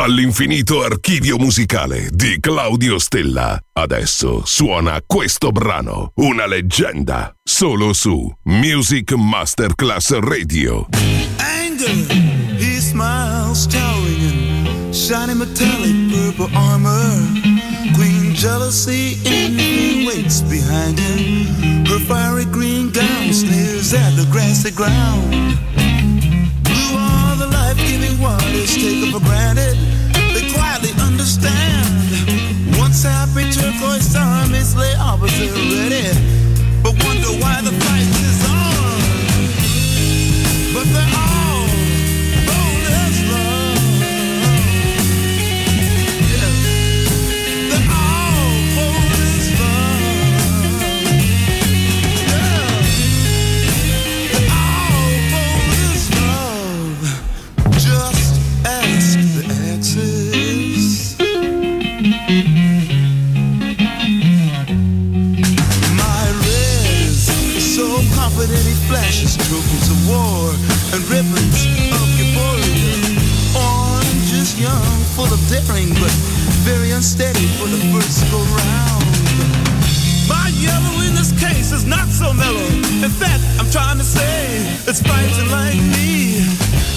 Dall'infinito archivio musicale di Claudio Stella. Adesso suona questo brano, una leggenda, solo su Music Masterclass Radio. Anger, he smiles, towering in shiny metallic purple armor. Queen jealousy envy waits behind him. Her fiery green gown sneers at the grassy ground. Are life-giving waters taken for granted. They quietly understand. Once happy turquoise armies lay opposite ready, but wonder why the fight is on. But they're all flashes trophies of war and ribbons of euphoria. Orange is young, full of daring, but very unsteady for the first go round. My yellow in this case is not so mellow. In fact, I'm trying to say it's fighting like me.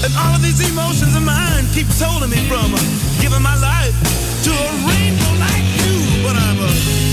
And all of these emotions of mine keep holding me from giving my life to a rainbow like you. But I'm a,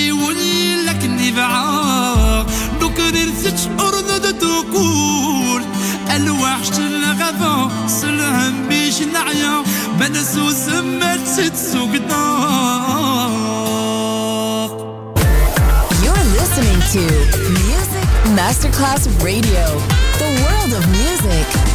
لي ولا كني بعار نكرر تشعر تقول الوحش الغفا سلهم بيش نعيا. بنسو سمات ست سوق You're listening to Music Masterclass Radio, the world of music.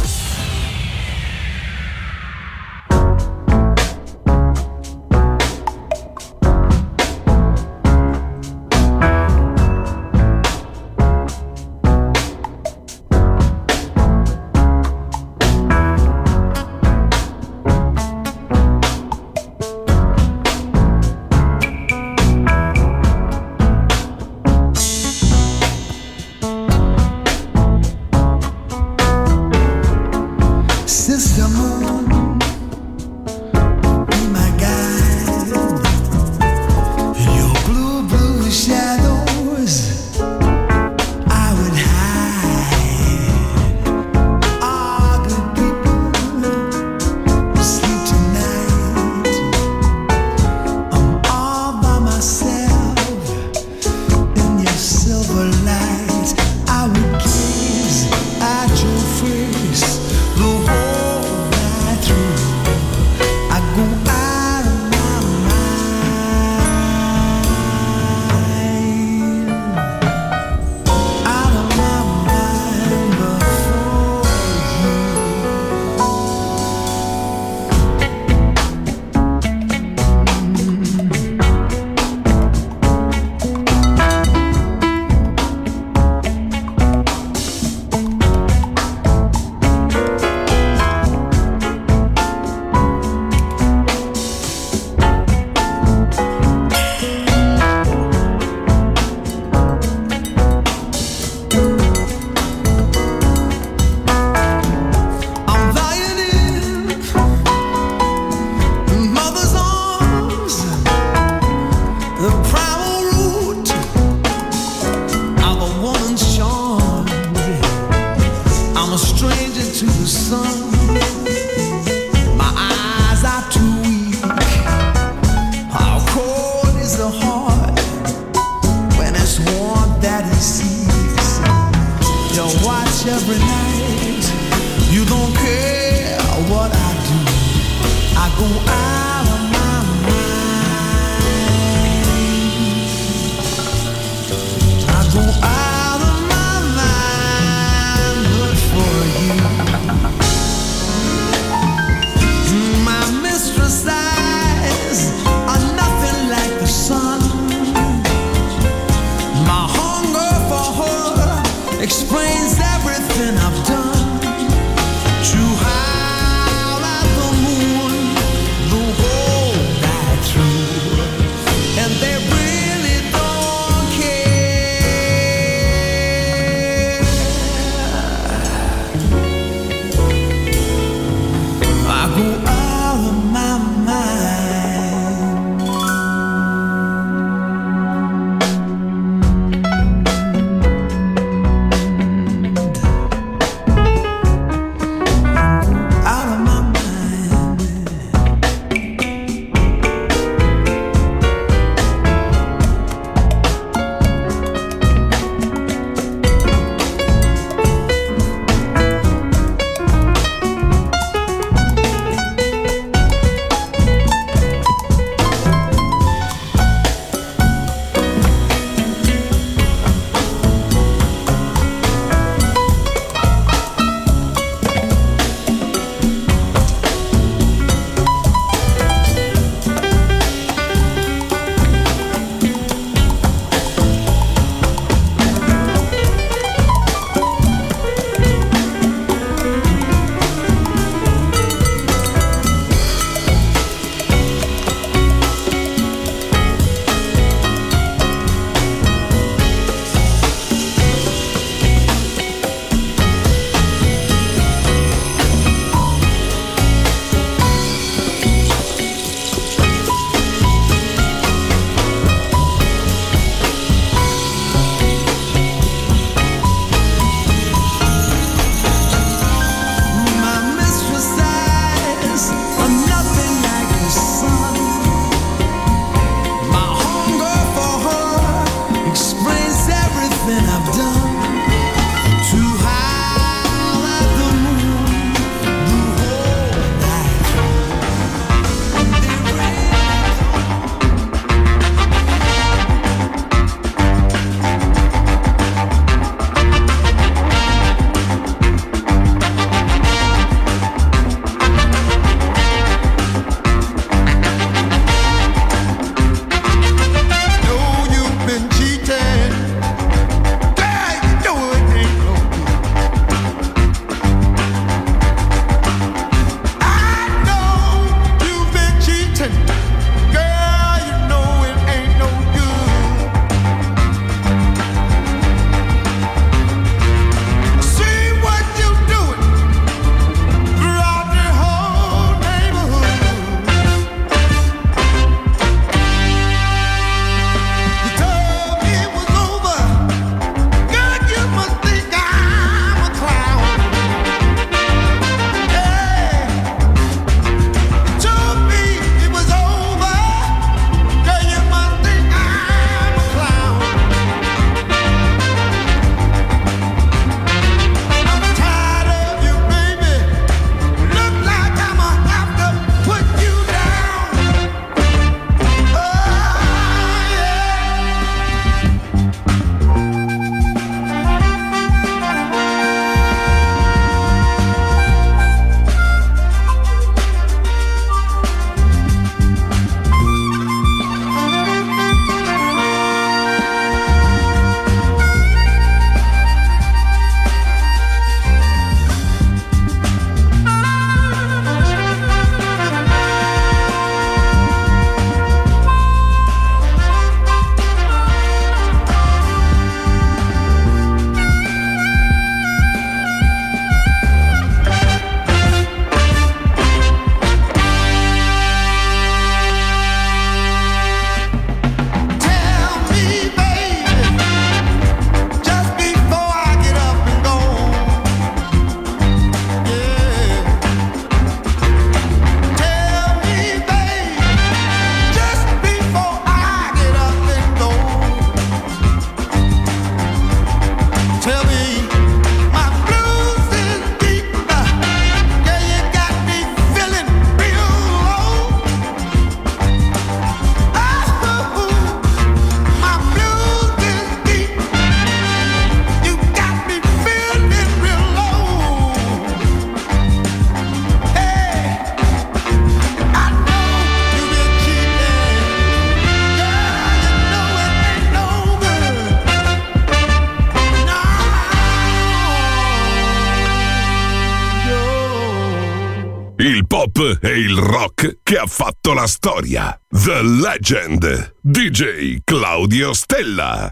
DJ Claudio Stella.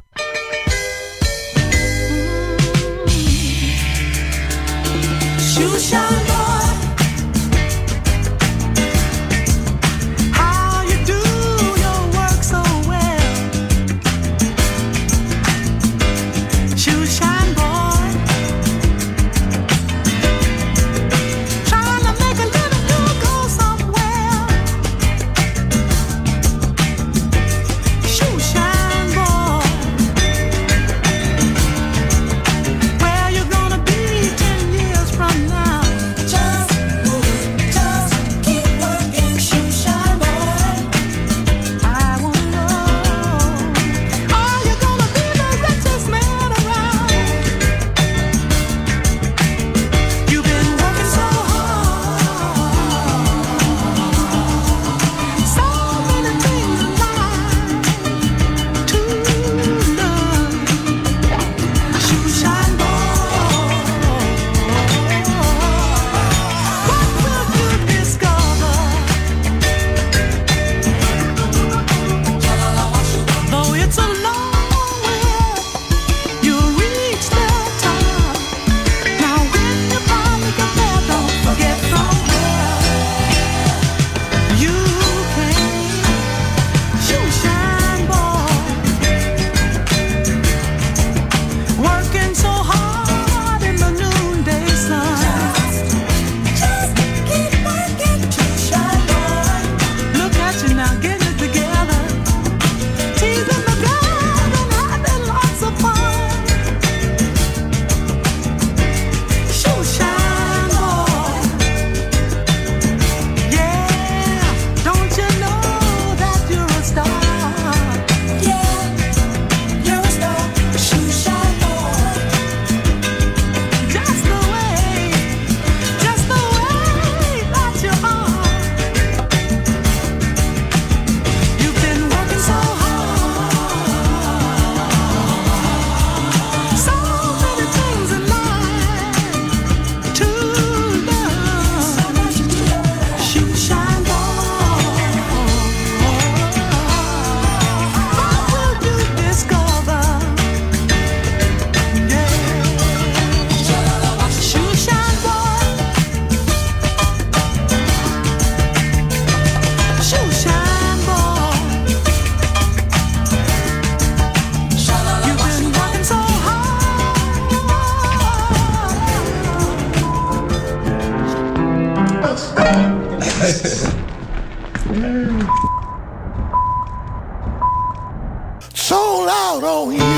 so loud on you.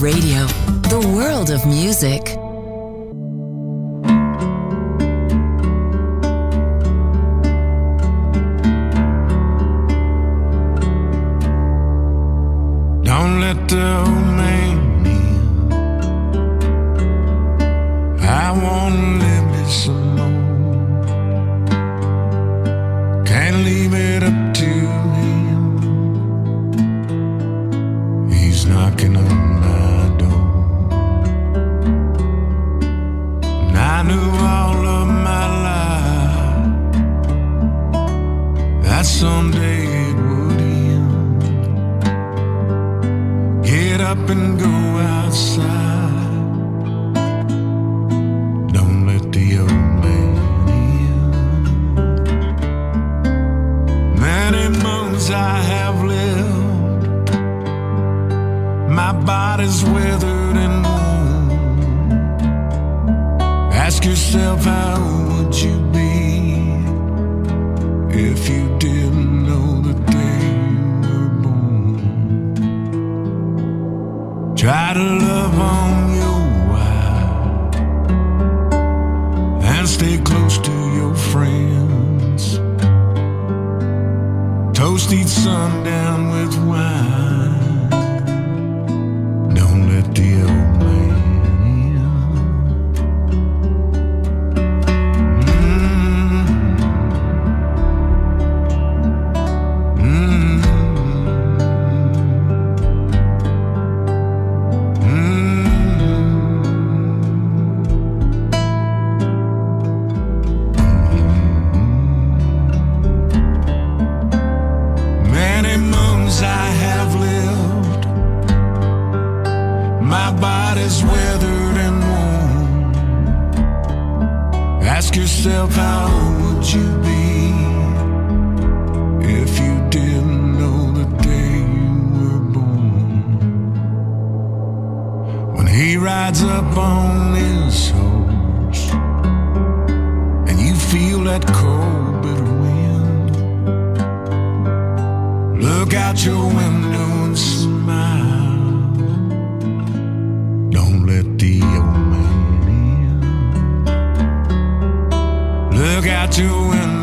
Radio, the world of music. Don't let the old man in. I wanna live it some more. Yourself, how would you be if you didn't know the day you were born? When he rides up on his horse and you feel that cold, bitter wind, look out your window. tattooing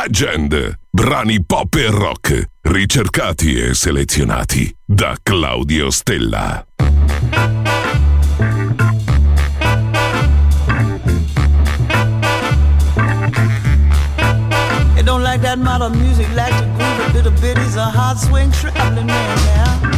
Legend. Brani pop e rock, ricercati e selezionati da Claudio Stella. I don't like that modern music, like the groove, a bit of bitties, a hard swing, traveling man now.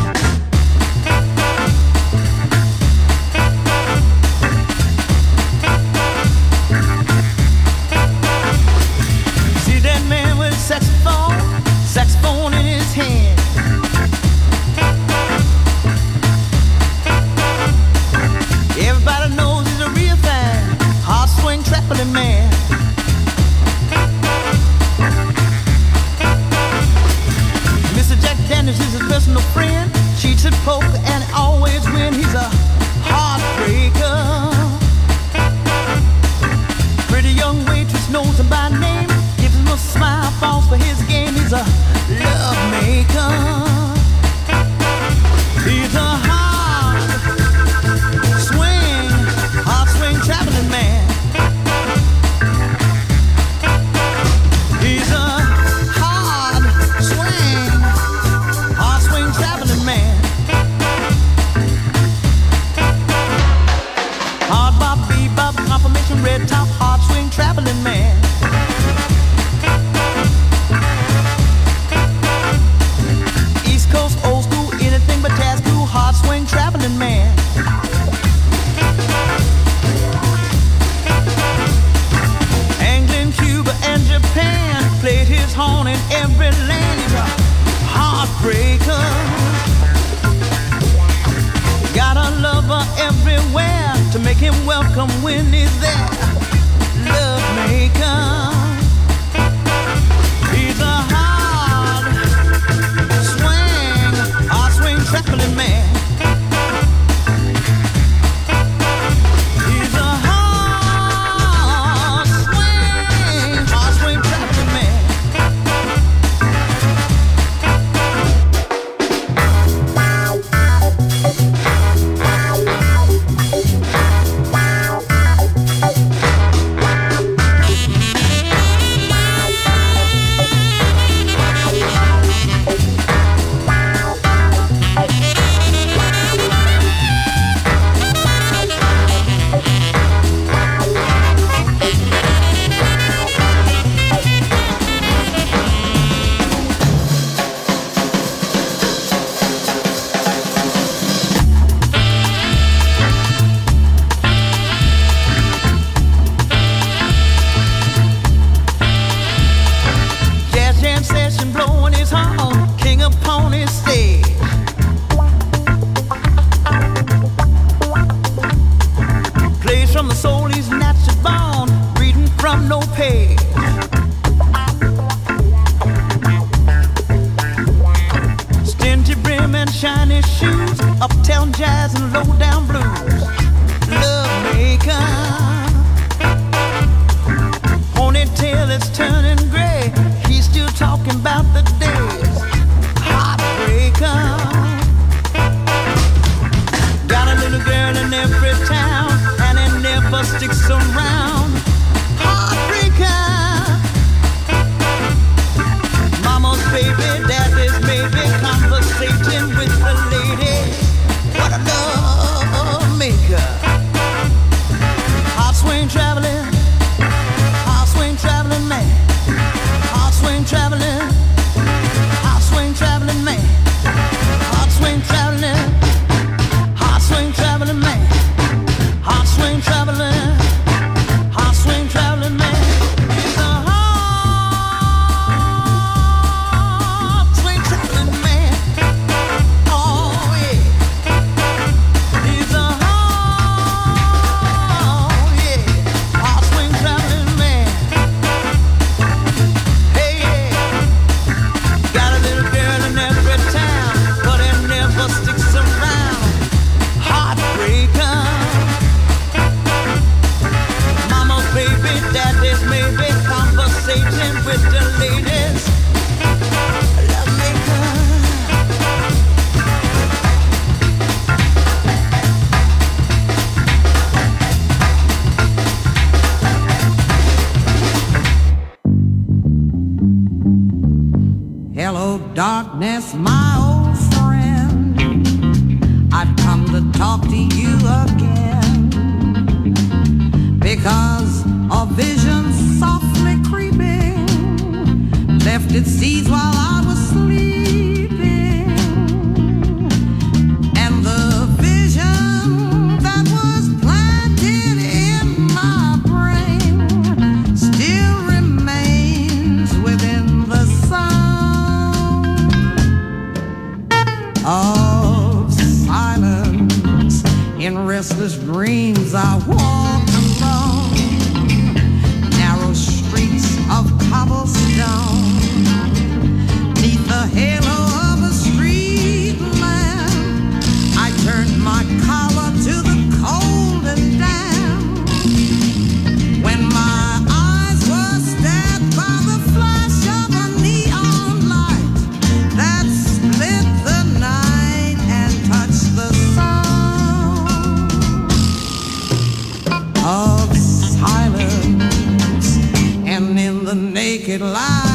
Que it.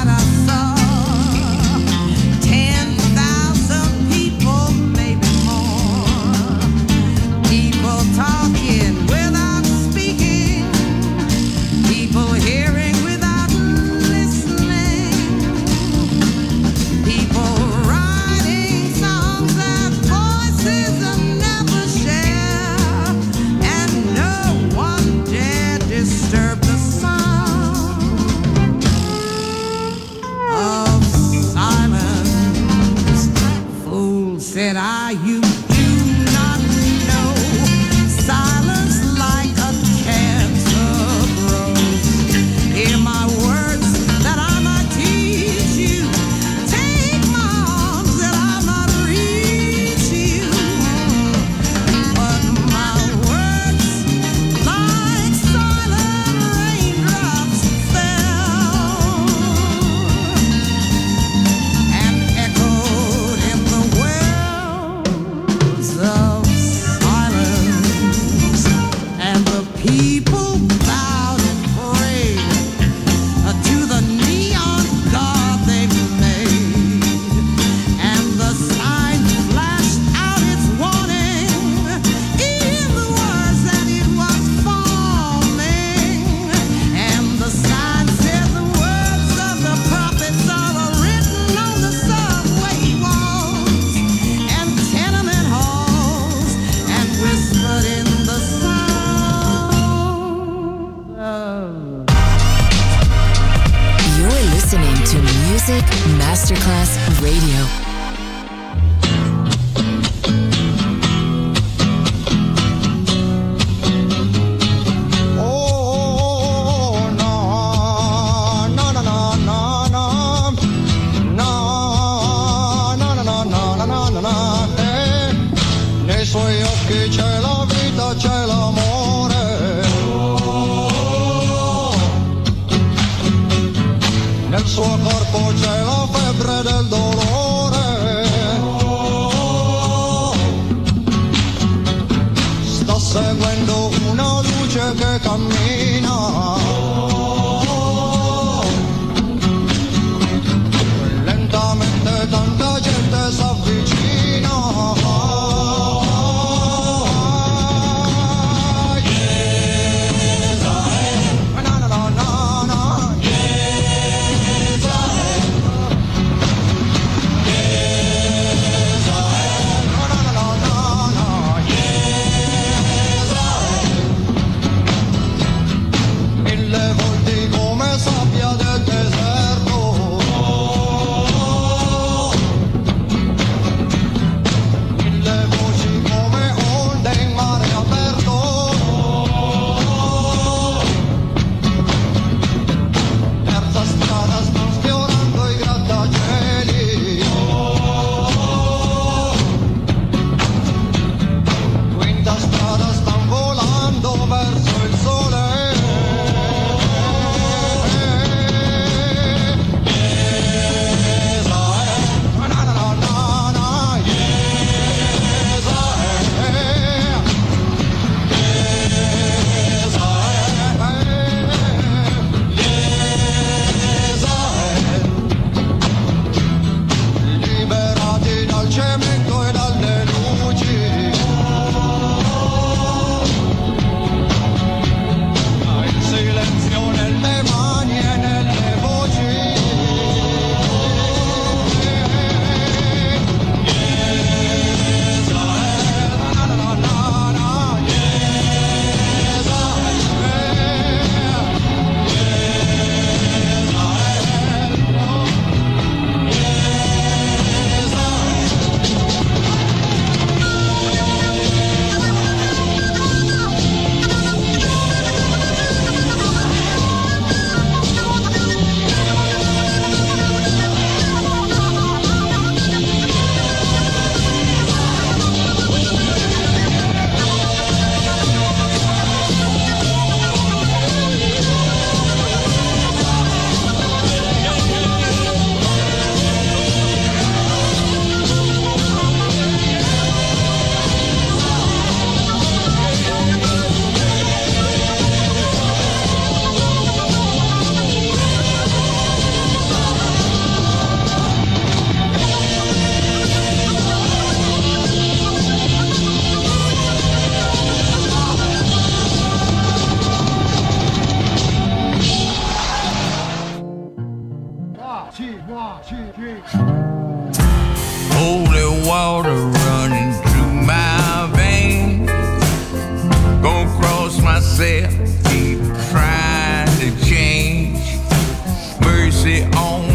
L'amore. Nel suo corpo c'è it on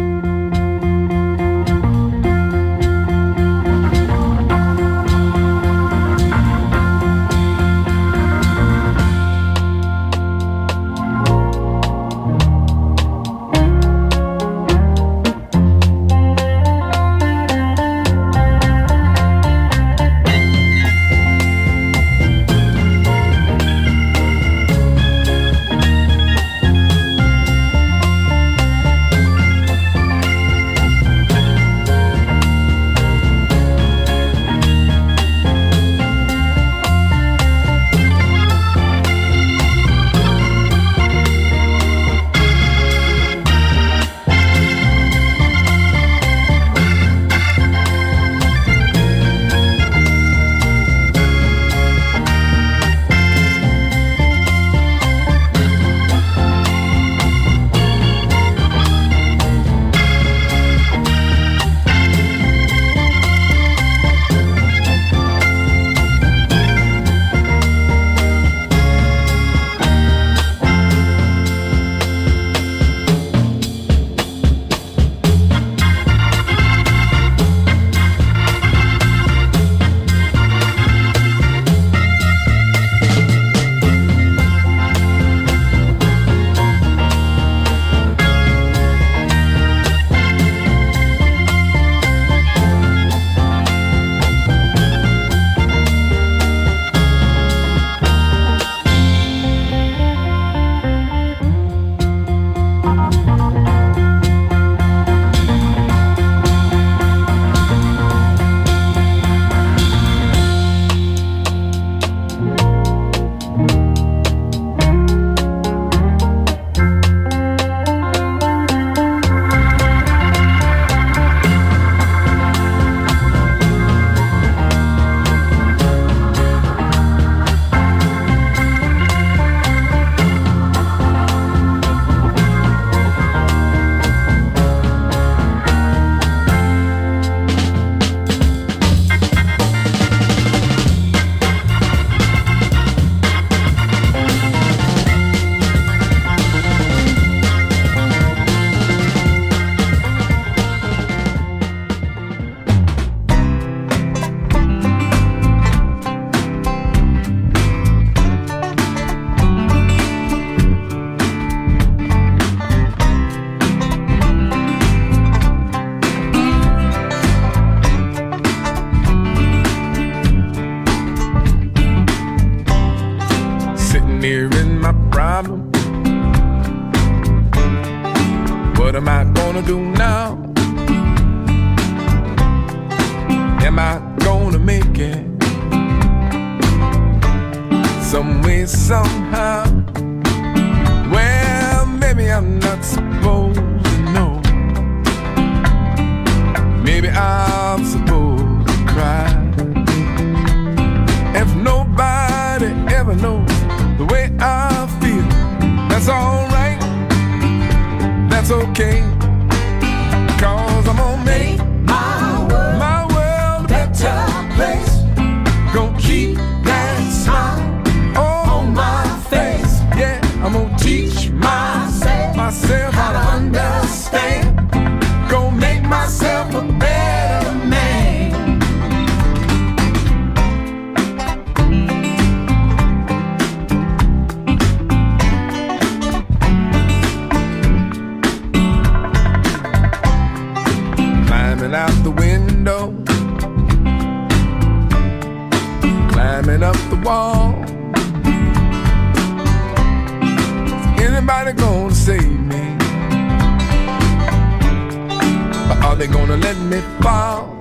Gonna let me fall?